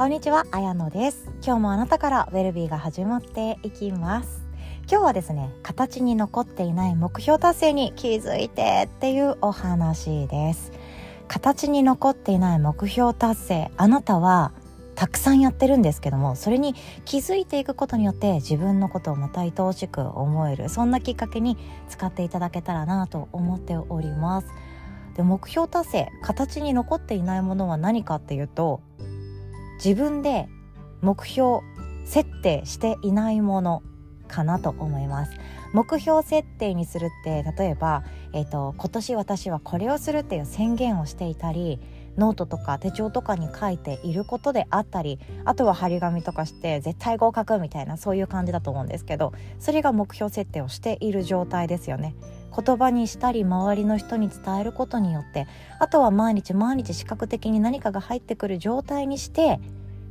こんにちは、あやのです。今日もあなたからウェルビーが始まっていきます。今日はですね、形に残っていない目標達成に気づいてっていうお話です。形に残っていない目標達成あなたはたくさんやってるんですけどもそれに気づいていくことによって自分のことをまた愛おしく思えるそんなきっかけに使っていただけたらなと思っております。で目標達成形に残っていないものは何かっていうと自分で目標設定していないものかなと思います。目標設定にするって例えば、えーと、今年私はこれをするっていう宣言をしていたりノートとか手帳とかに書いていることであったりあとは張り紙とかして絶対合格みたいなそういう感じだと思うんですけどそれが目標設定をしている状態ですよね。言葉にしたり周りの人に伝えることによってあとは毎日毎日視覚的に何かが入ってくる状態にして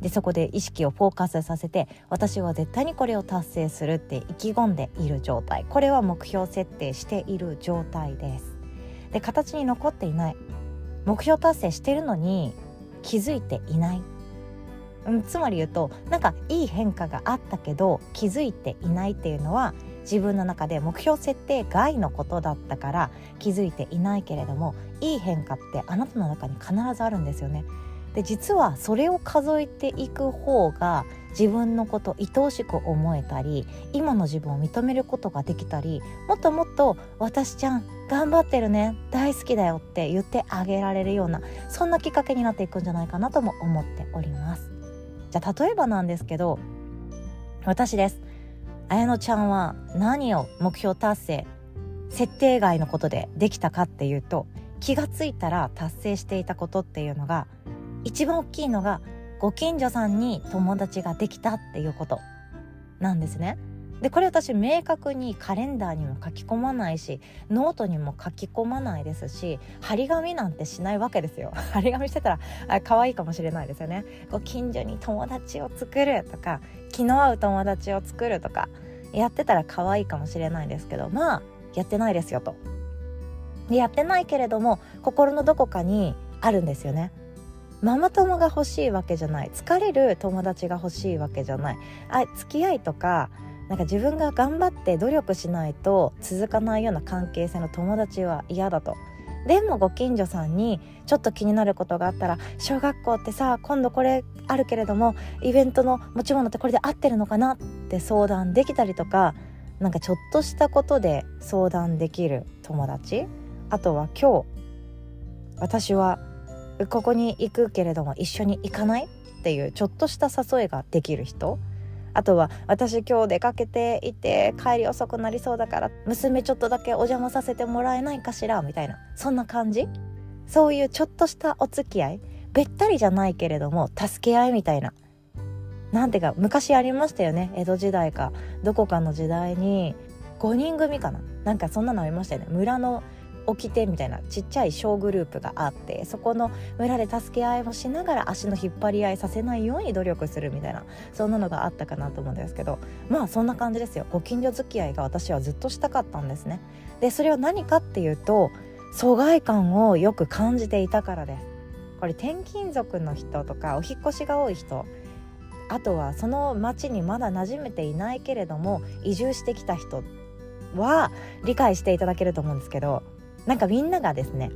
でそこで意識をフォーカスさせて私は絶対にこれを達成するって意気込んでいる状態。これは目標設定している状態です。で形に残っていない。目標達成してるのに気づいていない、うん、つまり言うとなんかいい変化があったけど気づいていないっていうのは自分の中で目標設定外のことだったから気づいていないけれどもいい変化ってあなたの中に必ずあるんですよね。で実はそれを数えていく方が自分のこと愛おしく思えたり今の自分を認めることができたりもっともっと「私ちゃん頑張ってるね大好きだよ」って言ってあげられるようなそんなきっかけになっていくんじゃないかなとも思っております。じゃあ例えばなんですけど私です綾乃ちゃんは何を目標達成設定外のことでできたかっていうと気がついたら達成していたことっていうのが一番大きいのがご近所さんに友達ができたっていうことなんですね。でこれ私明確にカレンダーにも書き込まないしノートにも書き込まないですし張り紙なんてしないわけですよ。張り紙してたらあ可愛いかもしれないですよね。ご近所に友達を作るとか気の合う友達を作るとかやってたら可愛いかもしれないですけどまあやってないですよと。でやってないけれども心のどこかにあるんですよね。ママ友が欲しいわけじゃない。疲れる友達が欲しいわけじゃない。あ付き合いとかなんか自分が頑張って努力しないと続かないような関係性の友達は嫌だと。でもご近所さんにちょっと気になることがあったら小学校ってさ今度これあるけれどもイベントの持ち物ってこれで合ってるのかなって相談できたりとかなんかちょっとしたことで相談できる友達。あとは今日私はここに行くけれども一緒に行かないっていうちょっとした誘いができる人。あとは私今日出かけていて帰り遅くなりそうだから娘ちょっとだけお邪魔させてもらえないかしらみたいなそんな感じ？そういうちょっとしたお付き合い？べったりじゃないけれども助け合い？みたいな。なんていうか昔ありましたよね。江戸時代かどこかの時代に5人組かな？なんかそんなのありましたよね。村の掟みたいなちっちゃい小グループがあってそこの村で助け合いをしながら足の引っ張り合いさせないように努力するみたいなそんなのがあったかなと思うんですけどまあそんな感じですよ。ご近所付き合いが私はずっとしたかったんですね。でそれは何かっていうと疎外感をよく感じていたからです。これ転勤族の人とかお引越しが多い人あとはその町にまだ馴染めていないけれども移住してきた人は理解していただけると思うんですけどなんかみんながですね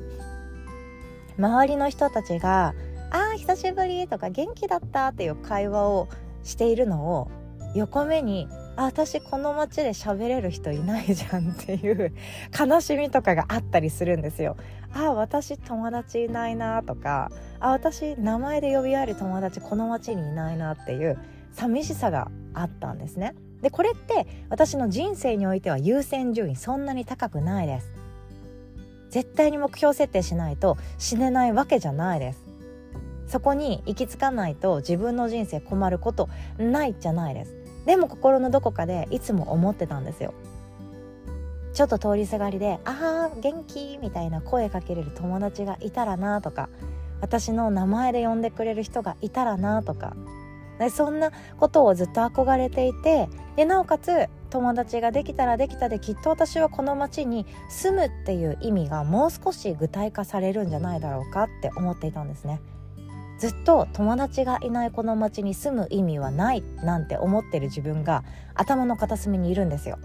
周りの人たちが「あー久しぶり」とか「元気だった」っていう会話をしているのを横目に「あ私この街で喋れる人いないじゃん」っていう 悲しみとかがあったりするんですよ。あ私友達いないなとかあ私名前で呼び合える友達この街にいないなっていう寂しさがあったんですね。でこれって私の人生においては優先順位そんなに高くないです。絶対に目標設定しないと死ねないわけじゃないです。そこに行き着かないと自分の人生困ることないじゃないです。でも心のどこかでいつも思ってたんですよ。ちょっと通りすがりで「ああ元気」みたいな声かけれる友達がいたらなとか私の名前で呼んでくれる人がいたらなとか。でそんなことをずっと憧れていてでなおかつ友達ができたらできたできっと私はこの町に住むっていう意味がもう少し具体化されるんじゃないだろうかって思っていたんですね。ずっと友達がいないこの町に住む意味はないなんて思ってる自分が頭の片隅にいるんですよ。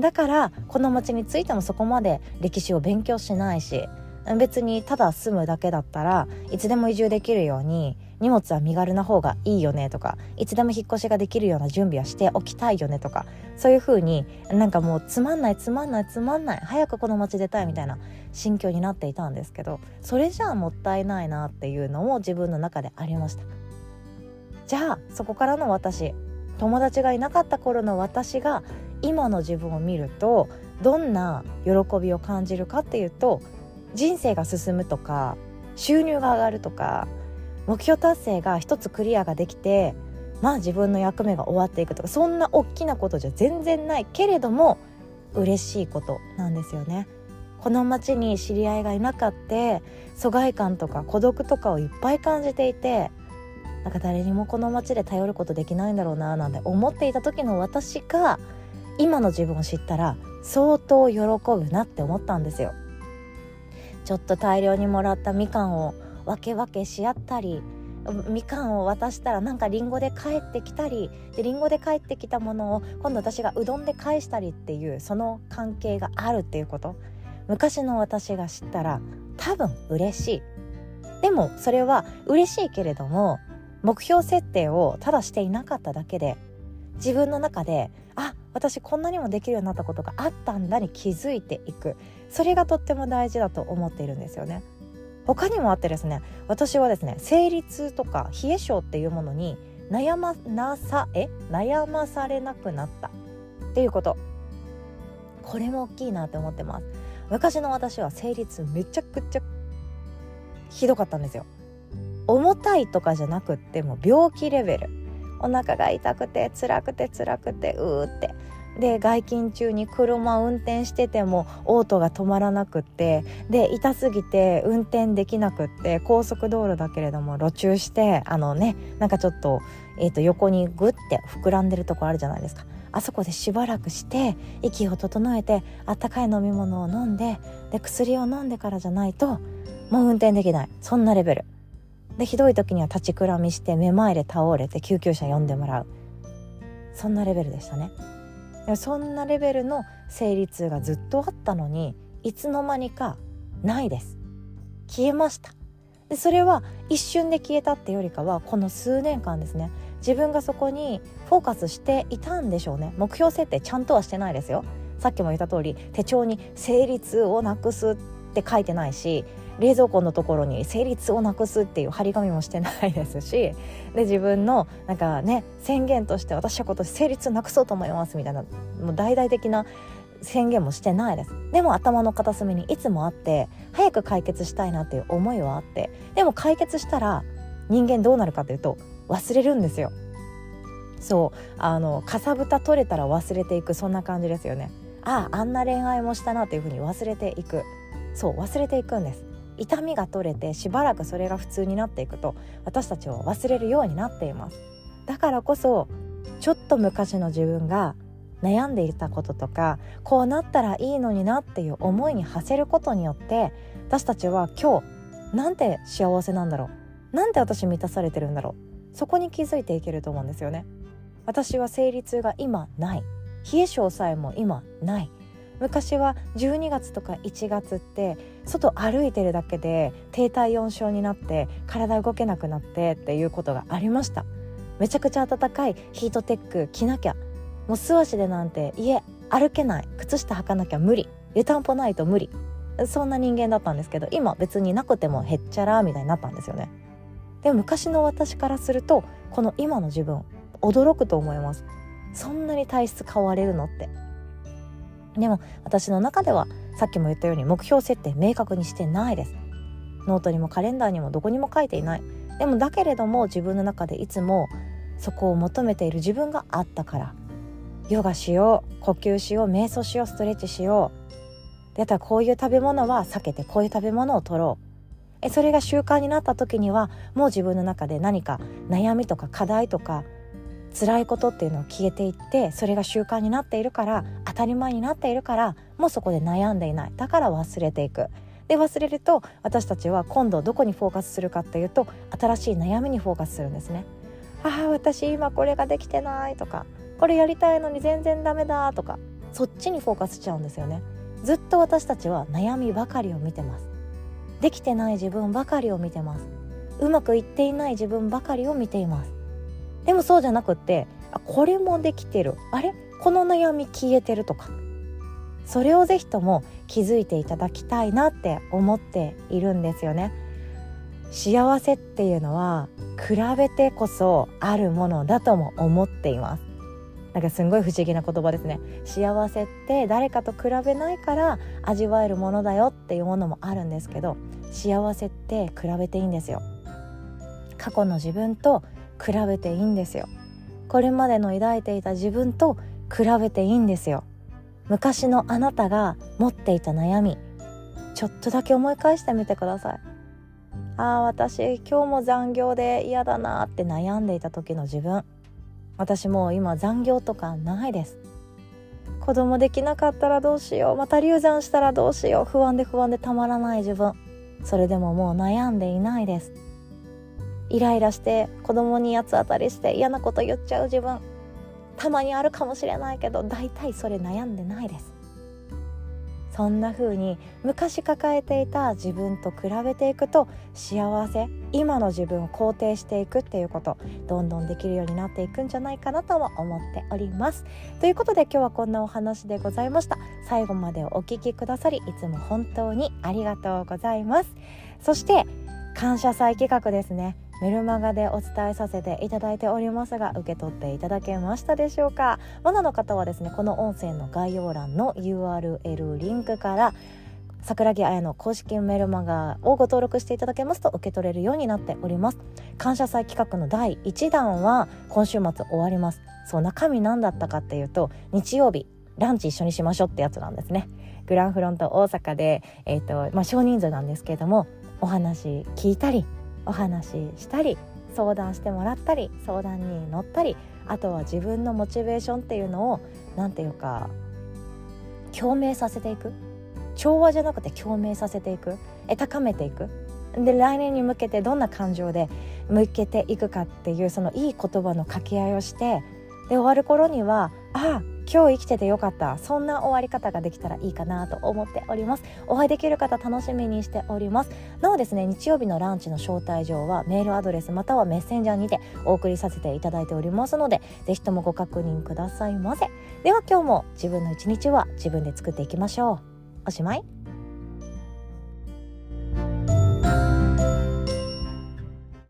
だからこの町についてもそこまで歴史を勉強しないし別にただ住むだけだったらいつでも移住できるように荷物は身軽な方がいいよねとかいつでも引っ越しができるような準備はしておきたいよねとかそういう風になんかもうつまんないつまんないつまんない早くこの街出たいみたいな心境になっていたんですけどそれじゃあもったいないなっていうのも自分の中でありました。じゃあそこからの私友達がいなかった頃の私が今の自分を見るとどんな喜びを感じるかっていうと人生が進むとか収入が上がるとか目標達成が一つクリアができてまあ自分の役目が終わっていくとかそんな大きなことじゃ全然ないけれども嬉しいことなんですよね。この町に知り合いがいなかって疎外感とか孤独とかをいっぱい感じていてなんか誰にもこの町で頼ることできないんだろうななんて思っていた時の私が今の自分を知ったら相当喜ぶなって思ったんですよ。ちょっと大量にもらったみかんを分け分けし合ったりみかんを渡したらなんかりんごで帰ってきたりでりんごで帰ってきたものを今度私がうどんで返したりっていうその関係があるっていうこと。昔の私が知ったら多分嬉しい。でもそれは嬉しいけれども目標設定をただしていなかっただけで自分の中であ私こんなにもできるようになったことがあったんだに気づいていく。それがとっても大事だと思っているんですよね。他にもあってですね私はですね生理痛とか冷え性っていうものに悩まなさえ悩まされなくなった。っていうこと。これも大きいなって思ってます。昔の私は生理痛めちゃくちゃひどかったんですよ。重たいとかじゃなくっても病気レベル。お腹が痛くて辛くて辛くてうーって。で外勤中に車運転しててもオートが止まらなくってで痛すぎて運転できなくって高速道路だけれども路中してあのねなんかちょっと,、えー、と横にグッて膨らんでるとこあるじゃないですか。あそこでしばらくして息を整えてあったかい飲み物を飲んでで薬を飲んでからじゃないともう運転できない。そんなレベル。でひどい時には立ちくらみしてめまいで倒れて救急車呼んでもらう。そんなレベルでしたね。そんなレベルの生理痛がずっとあったのにいつの間にかないです。消えました。でそれは一瞬で消えたってよりかはこの数年間ですね。自分がそこにフォーカスしていたんでしょうね。目標設定ちゃんとはしてないですよ。さっきも言った通り手帳に生理痛をなくすって書いてないし冷蔵庫のところに生理痛をなくすっていう張り紙もしてないですしで自分のなんかね宣言として私は今年生理痛なくそうと思いますみたいなもう大々的な宣言もしてないです。でも頭の片隅にいつもあって早く解決したいなっていう思いはあってでも解決したら人間どうなるかというと忘れるんですよ。そう。あのかさぶた取れたら忘れていくそんな感じですよね。あああんな恋愛もしたなというふうに忘れていく。そう忘れていくんです。痛みが取れてしばらくそれが普通になっていくと私たちは忘れるようになっています。だからこそちょっと昔の自分が悩んでいたこととかこうなったらいいのになっていう思いに馳せることによって私たちは今日なんて幸せなんだろう。なんて私満たされてるんだろう。そこに気づいていけると思うんですよね。私は生理痛が今ない。冷え性さえも今ない。昔は12月とか1月って外歩いてるだけで低体温症になって体動けなくなってっていうことがありました。めちゃくちゃ暖かいヒートテック着なきゃ。もう素足でなんて家歩けない。靴下履かなきゃ無理。湯たんぽないと無理。そんな人間だったんですけど今別になくてもへっちゃらみたいになったんですよね。でも昔の私からするとこの今の自分驚くと思います。そんなに体質変われるのって。でも私の中ではさっきも言ったように目標設定明確にしてないです。ノートにもカレンダーにもどこにも書いていない。でもだけれども自分の中でいつもそこを求めている自分があったから。ヨガしよう。呼吸しよう。瞑想しよう。ストレッチしよう。であったらこういう食べ物は避けてこういう食べ物を取ろう。えそれが習慣になった時にはもう自分の中で何か悩みとか課題とか辛いことっていうのを消えていってそれが習慣になっているから当たり前になっているからもうそこで悩んでいないだから忘れていくで忘れると私たちは今度どこにフォーカスするかっていうと新しい悩みにフォーカスするんですね。ああ私今これができてないとかこれやりたいのに全然ダメだとかそっちにフォーカスしちゃうんですよね。ずっと私たちは悩みばかりを見てます。できてない自分ばかりを見てます。うまくいっていない自分ばかりを見ています。でもそうじゃなくってあこれもできてる。あれ？この悩み消えてるとか。それをぜひとも気づいていただきたいなって思っているんですよね。幸せっていうのは比べてこそあるものだとも思っています。なんかすんごい不思議な言葉ですね。幸せって誰かと比べないから味わえるものだよっていうものもあるんですけど幸せって比べていいんですよ。過去の自分と比べていいんですよ。これまでの抱いていた自分と比べていいんですよ。昔のあなたが持っていた悩み。ちょっとだけ思い返してみてください。ああ私今日も残業で嫌だなって悩んでいた時の自分。私もう今残業とかないです。子供できなかったらどうしよう。また流産したらどうしよう。不安で不安でたまらない自分。それでももう悩んでいないです。イライラして子供に八つ当たりして嫌なこと言っちゃう自分たまにあるかもしれないけど大体それ悩んでないです。そんな風に昔抱えていた自分と比べていくと幸せ今の自分を肯定していくっていうことどんどんできるようになっていくんじゃないかなとも思っております。ということで今日はこんなお話でございました。最後までお聞きくださりいつも本当にありがとうございます。そして感謝祭企画ですね。メルマガでお伝えさせていただいておりますが受け取っていただけましたでしょうか？まだの方はですねこの音声の概要欄の URL リンクから桜木彩の公式メルマガをご登録していただけますと受け取れるようになっております。感謝祭企画の第1弾は今週末終わります。そう中身何だったかっていうと日曜日ランチ一緒にしましょうってやつなんですね。グランフロント大阪で、えーとまあ、少人数なんですけれどもお話聞いたりお話ししたり相談してもらったり相談に乗ったりあとは自分のモチベーションっていうのを何て言うか共鳴させていく。調和じゃなくて共鳴させていく。え高めていく。で来年に向けてどんな感情で向けていくかっていうそのいい言葉の掛け合いをしてで終わる頃にはああ今日生きててよかった。そんな終わり方ができたらいいかなと思っております。お会いできる方楽しみにしております。なおですね日曜日のランチの招待状はメールアドレスまたはメッセンジャーにてお送りさせていただいておりますのでぜひともご確認くださいませ。では今日も自分の一日は自分で作っていきましょう。おしまい。